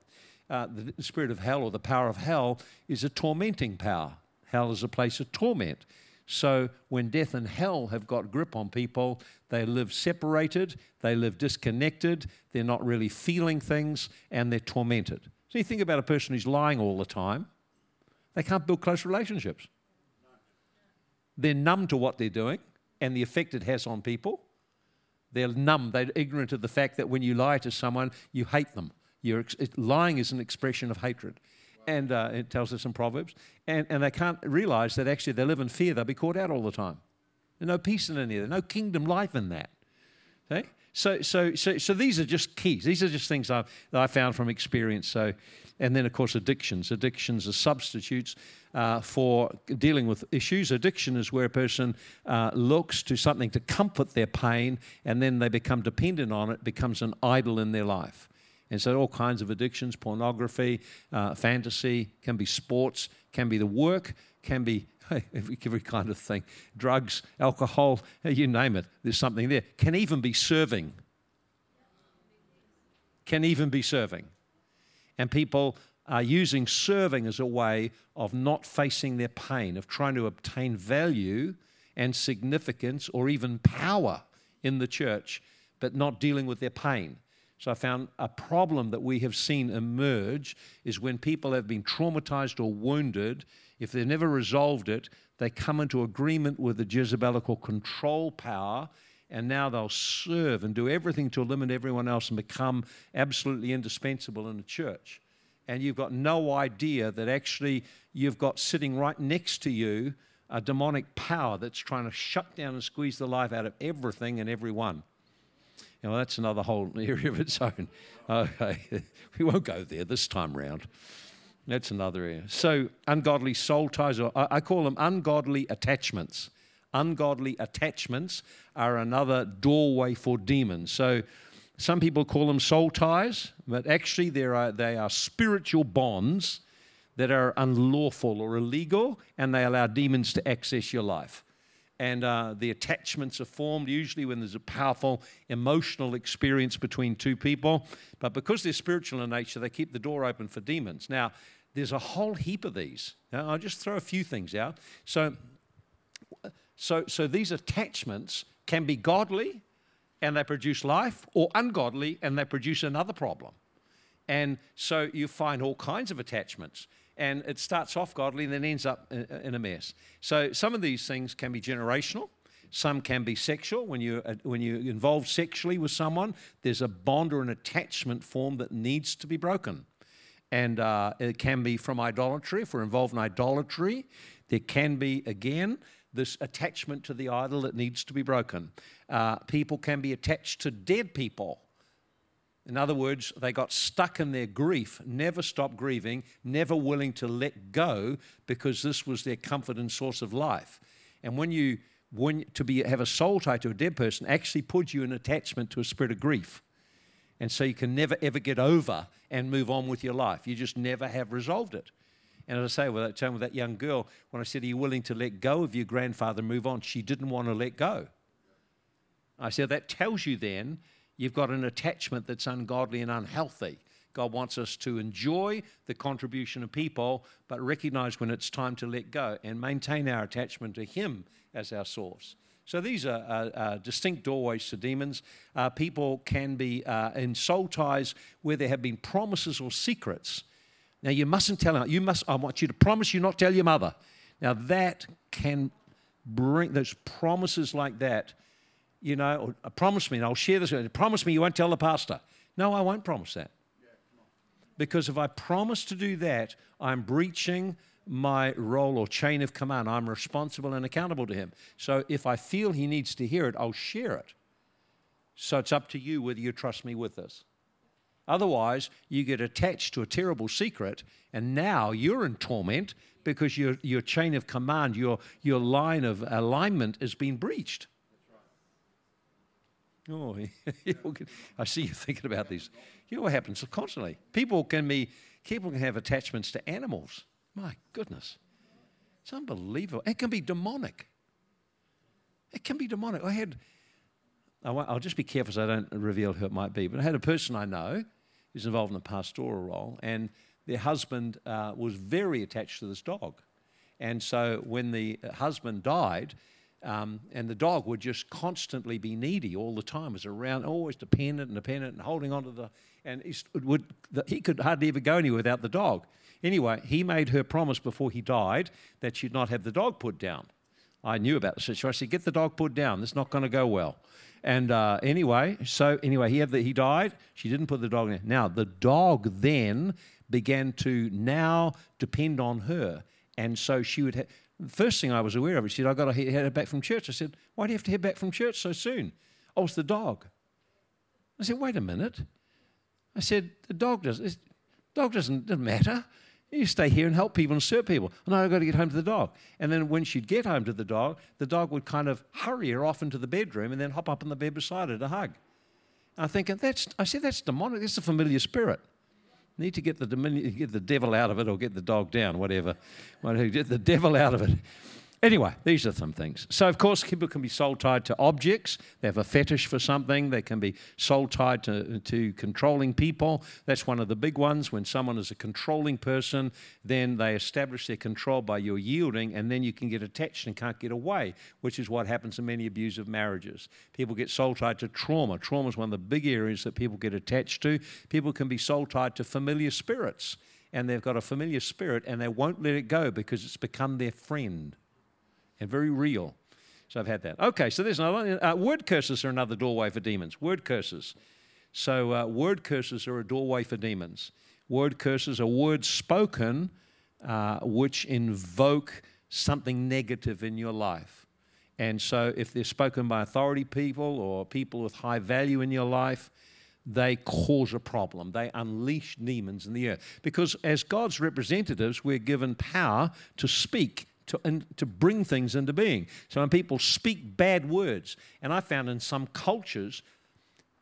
Uh, the spirit of hell or the power of hell is a tormenting power. Hell is a place of torment. So when death and hell have got grip on people, they live separated, they live disconnected, they're not really feeling things, and they're tormented. So you think about a person who's lying all the time, they can't build close relationships. They're numb to what they're doing and the effect it has on people. They're numb, they're ignorant of the fact that when you lie to someone, you hate them. You're, lying is an expression of hatred and uh, it tells us in Proverbs. And, and they can't realize that actually they live in fear. They'll be caught out all the time. There's no peace in any of that, no kingdom life in that. Okay? So, so, so, so these are just keys. These are just things I, that I found from experience. So, and then, of course, addictions. Addictions are substitutes uh, for dealing with issues. Addiction is where a person uh, looks to something to comfort their pain, and then they become dependent on it, becomes an idol in their life. And so, all kinds of addictions, pornography, uh, fantasy, can be sports, can be the work, can be every, kind of thing drugs, alcohol, uh, you name it. There's something there. Can even be serving. Can even be serving. And people are using serving as a way of not facing their pain, of trying to obtain value and significance or even power in the church, but not dealing with their pain. So I found a problem that we have seen emerge is when people have been traumatized or wounded, if they've never resolved it, they come into agreement with the Jezebelical control power, and now they'll serve and do everything to eliminate everyone else and become absolutely indispensable in the church. And you've got no idea that actually you've got sitting right next to you a demonic power that's trying to shut down and squeeze the life out of everything and everyone. Know, that's another whole area of its own. Okay, we won't go there this time round. That's another area. So, ungodly soul ties, or I call them ungodly attachments. Ungodly attachments are another doorway for demons. So, some people call them soul ties, but actually there are, they are spiritual bonds that are unlawful or illegal, and they allow demons to access your life and uh, the attachments are formed usually when there's a powerful emotional experience between two people. But because they're spiritual in nature, they keep the door open for demons. Now, there's a whole heap of these. Now, I'll just throw a few things out. So, so, so these attachments can be godly and they produce life, or ungodly and they produce another problem. And so you find all kinds of attachments and it starts off godly and then ends up in a mess. So some of these things can be generational. Some can be sexual. When you uh, when you involve sexually with someone, there's a bond or an attachment form that needs to be broken, and uh, it can be from idolatry. If we're involved in idolatry, there can be again this attachment to the idol that needs to be broken. Uh, people can be attached to dead people. In other words, they got stuck in their grief, never stopped grieving, never willing to let go because this was their comfort and source of life. And when you when to be have a soul tie to a dead person actually puts you in attachment to a spirit of grief. And so you can never ever get over and move on with your life. You just never have resolved it. And as I say, with that with that young girl, when I said, Are you willing to let go of your grandfather and move on? She didn't want to let go. I said, That tells you then you've got an attachment that's ungodly and unhealthy. God wants us to enjoy the contribution of people, but recognize when it's time to let go and maintain our attachment to Him as our source. So these are uh, uh, distinct doorways to demons. Uh, people can be uh, in soul ties where there have been promises or secrets. Now you mustn't tell them. You must. I want you to promise you not tell your mother. Now that can bring those promises like that. You know, promise me, and I'll share this. Promise me you won't tell the pastor. No, I won't promise that. Because if I promise to do that, I'm breaching my role or chain of command. I'm responsible and accountable to him. So if I feel he needs to hear it, I'll share it. So it's up to you whether you trust me with this. Otherwise, you get attached to a terrible secret, and now you're in torment because your, your chain of command, your, your line of alignment has been breached. Oh, I see you thinking about these. You know what happens constantly? People can be, people can have attachments to animals. My goodness. It's unbelievable. It can be demonic. It can be demonic. I had, I'll just be careful so I don't reveal who it might be, but I had a person I know who's involved in the pastoral role, and their husband uh, was very attached to this dog. And so when the husband died, um, and the dog would just constantly be needy all the time, was around, always dependent and dependent and holding on to the, and he, would, he could hardly ever go anywhere without the dog. Anyway, he made her promise before he died that she'd not have the dog put down. I knew about the situation. I said, "Get the dog put down. This is not going to go well." And uh, anyway, so anyway, he had the, he died. She didn't put the dog in. Now the dog then began to now depend on her, and so she would. have. the first thing I was aware of, she said, "I got to head back from church." I said, "Why do you have to head back from church so soon?" Oh, it's the dog. I said, "Wait a minute." I said, "The dog does. Dog doesn't, doesn't matter." You stay here and help people and serve people. And I've got to get home to the dog. And then when she'd get home to the dog, the dog would kind of hurry her off into the bedroom and then hop up on the bed beside her to hug. And I think that's, I said, that's demonic. That's a familiar spirit. Need to get the, get the devil out of it or get the dog down, whatever. Get the devil out of it. Anyway, these are some things. So, of course, people can be soul tied to objects. They have a fetish for something. They can be soul tied to, to controlling people. That's one of the big ones. When someone is a controlling person, then they establish their control by your yielding, and then you can get attached and can't get away, which is what happens in many abusive marriages. People get soul tied to trauma. Trauma is one of the big areas that people get attached to. People can be soul tied to familiar spirits, and they've got a familiar spirit, and they won't let it go because it's become their friend and very real. So I've had that. Okay, so there's another. Uh, word curses are another doorway for demons. Word curses. So uh, word curses are a doorway for demons. Word curses are words spoken uh, which invoke something negative in your life. And so if they're spoken by authority people or people with high value in your life, they cause a problem. They unleash demons in the earth. Because as God's representatives, we're given power to speak to, and to bring things into being. So when people speak bad words, and I found in some cultures,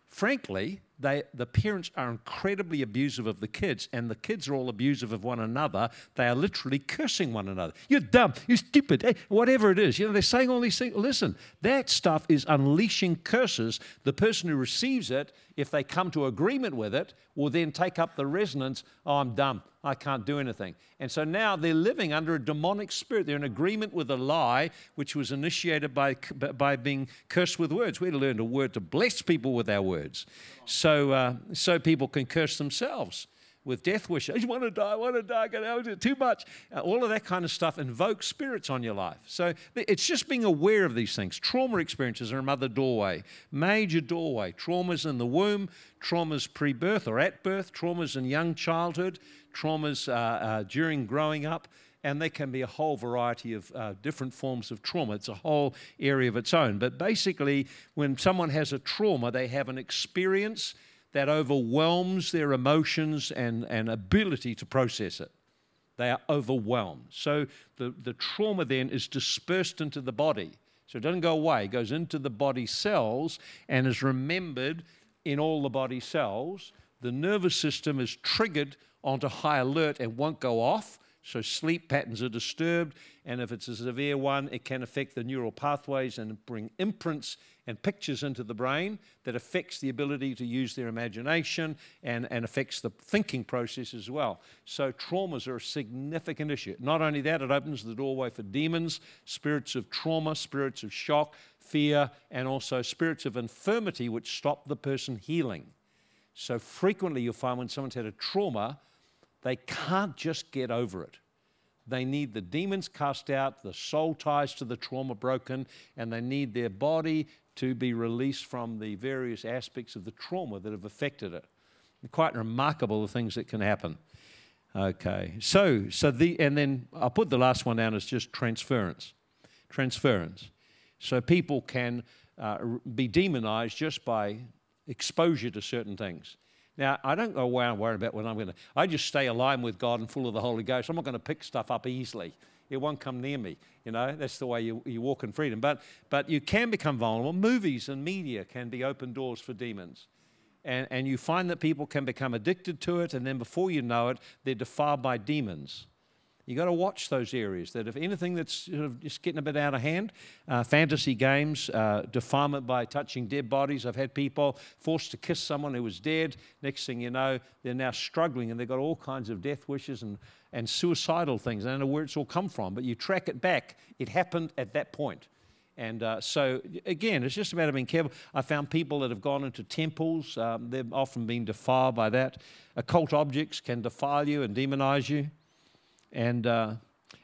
frankly, they, the parents are incredibly abusive of the kids, and the kids are all abusive of one another. They are literally cursing one another. You're dumb, you're stupid, hey, whatever it is. You know, they're saying all these things. Listen, that stuff is unleashing curses. The person who receives it, if they come to agreement with it, will then take up the resonance oh, I'm dumb. I can't do anything. And so now they're living under a demonic spirit. They're in agreement with a lie, which was initiated by, by being cursed with words. We had to learn a word to bless people with our words. So, uh, so people can curse themselves with death wishes. I want to die, I want to die, get out of too much. Uh, all of that kind of stuff invokes spirits on your life. So it's just being aware of these things. Trauma experiences are another doorway, major doorway. Traumas in the womb, traumas pre birth or at birth, traumas in young childhood, traumas uh, uh, during growing up and there can be a whole variety of uh, different forms of trauma. It's a whole area of its own. But basically, when someone has a trauma, they have an experience that overwhelms their emotions and, and ability to process it. They are overwhelmed. So the, the trauma then is dispersed into the body. So it doesn't go away, it goes into the body cells and is remembered in all the body cells. The nervous system is triggered onto high alert and won't go off so sleep patterns are disturbed, and if it's a severe one, it can affect the neural pathways and bring imprints and pictures into the brain that affects the ability to use their imagination and, and affects the thinking process as well. So traumas are a significant issue. Not only that, it opens the doorway for demons, spirits of trauma, spirits of shock, fear, and also spirits of infirmity which stop the person healing. So frequently you'll find when someone's had a trauma, they can't just get over it. They need the demons cast out, the soul ties to the trauma broken, and they need their body to be released from the various aspects of the trauma that have affected it. Quite remarkable the things that can happen. Okay, so so the and then I'll put the last one down as just transference. Transference. So people can uh, be demonized just by exposure to certain things. Now, I don't go and worry about when I'm going to, I just stay aligned with God and full of the Holy Ghost. I'm not going to pick stuff up easily. It won't come near me. You know, that's the way you, you walk in freedom. But, but you can become vulnerable. Movies and media can be open doors for demons. And, and you find that people can become addicted to it, and then before you know it, they're defiled by demons. You've got to watch those areas. That if anything that's sort of just getting a bit out of hand, uh, fantasy games, uh, defilement by touching dead bodies. I've had people forced to kiss someone who was dead. Next thing you know, they're now struggling and they've got all kinds of death wishes and, and suicidal things. I don't know where it's all come from, but you track it back. It happened at that point. And uh, so, again, it's just a matter of being careful. I found people that have gone into temples, um, they've often been defiled by that. Occult objects can defile you and demonize you and, uh,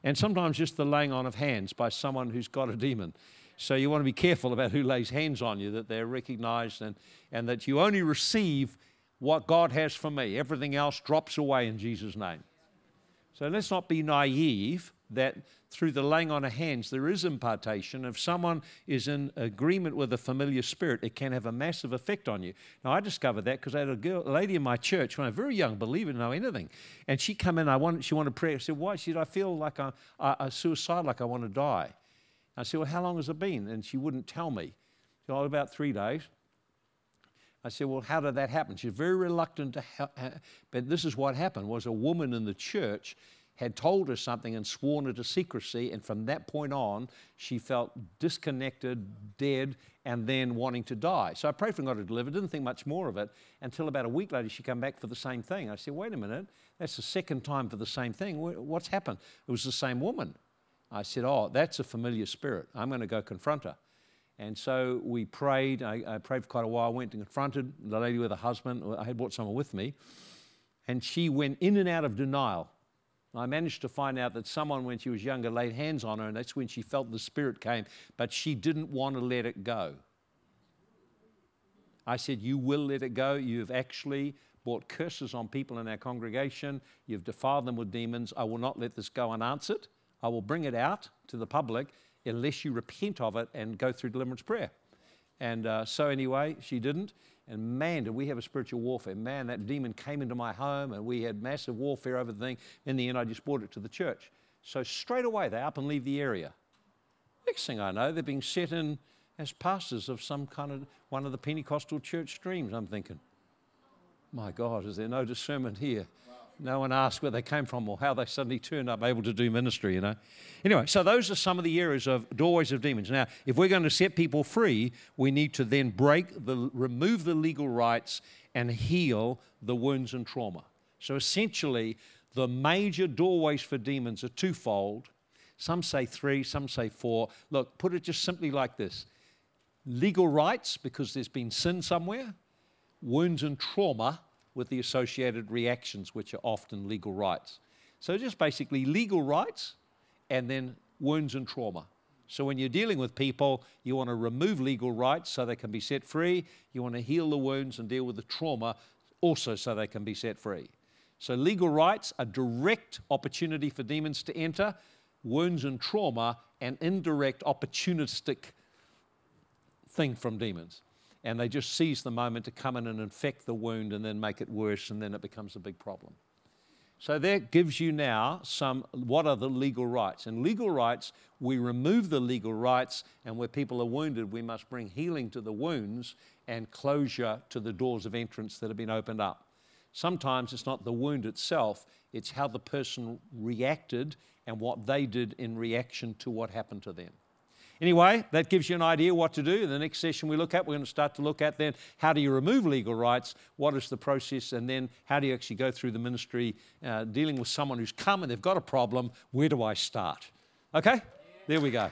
and sometimes just the laying on of hands by someone who's got a demon. So you want to be careful about who lays hands on you, that they're recognized and, and that you only receive what God has for me. Everything else drops away in Jesus' name. So let's not be naive that through the laying on of hands there is impartation. If someone is in agreement with a familiar spirit, it can have a massive effect on you. Now I discovered that because I had a, girl, a lady in my church when I was very young, believer, didn't know anything, and she come in. I wanted, she wanted prayer. I said, "Why?" She said, "I feel like I'm a suicide, like I want to die." I said, "Well, how long has it been?" And she wouldn't tell me. She said, "Oh, about three days." I said, well, how did that happen? She's very reluctant to. But this is what happened, was a woman in the church had told her something and sworn her to secrecy. And from that point on, she felt disconnected, dead, and then wanting to die. So I prayed for God to deliver, didn't think much more of it until about a week later she came back for the same thing. I said, wait a minute, that's the second time for the same thing. What's happened? It was the same woman. I said, oh, that's a familiar spirit. I'm going to go confront her. And so we prayed. I, I prayed for quite a while. I went and confronted the lady with her husband. I had brought someone with me. And she went in and out of denial I managed to find out that someone, when she was younger, laid hands on her, and that's when she felt the Spirit came, but she didn't want to let it go. I said, You will let it go. You've actually brought curses on people in our congregation. You've defiled them with demons. I will not let this go unanswered. I will bring it out to the public unless you repent of it and go through deliverance prayer. And uh, so, anyway, she didn't. And man, did we have a spiritual warfare. Man, that demon came into my home and we had massive warfare over the thing. In the end, I just brought it to the church. So straight away, they up and leave the area. Next thing I know, they're being set in as pastors of some kind of one of the Pentecostal church streams. I'm thinking, my God, is there no discernment here? No one asked where they came from or how they suddenly turned up able to do ministry, you know. Anyway, so those are some of the areas of doorways of demons. Now, if we're going to set people free, we need to then break the remove the legal rights and heal the wounds and trauma. So essentially, the major doorways for demons are twofold. Some say three, some say four. Look, put it just simply like this legal rights, because there's been sin somewhere, wounds and trauma, with the associated reactions, which are often legal rights. So, just basically legal rights and then wounds and trauma. So, when you're dealing with people, you want to remove legal rights so they can be set free. You want to heal the wounds and deal with the trauma also so they can be set free. So, legal rights, are direct opportunity for demons to enter, wounds and trauma, an indirect opportunistic thing from demons. And they just seize the moment to come in and infect the wound and then make it worse, and then it becomes a big problem. So that gives you now some what are the legal rights? And legal rights, we remove the legal rights, and where people are wounded, we must bring healing to the wounds and closure to the doors of entrance that have been opened up. Sometimes it's not the wound itself, it's how the person reacted and what they did in reaction to what happened to them. Anyway, that gives you an idea what to do. In the next session we look at, we're going to start to look at then how do you remove legal rights, what is the process, and then how do you actually go through the ministry uh, dealing with someone who's come and they've got a problem. Where do I start? Okay? There we go.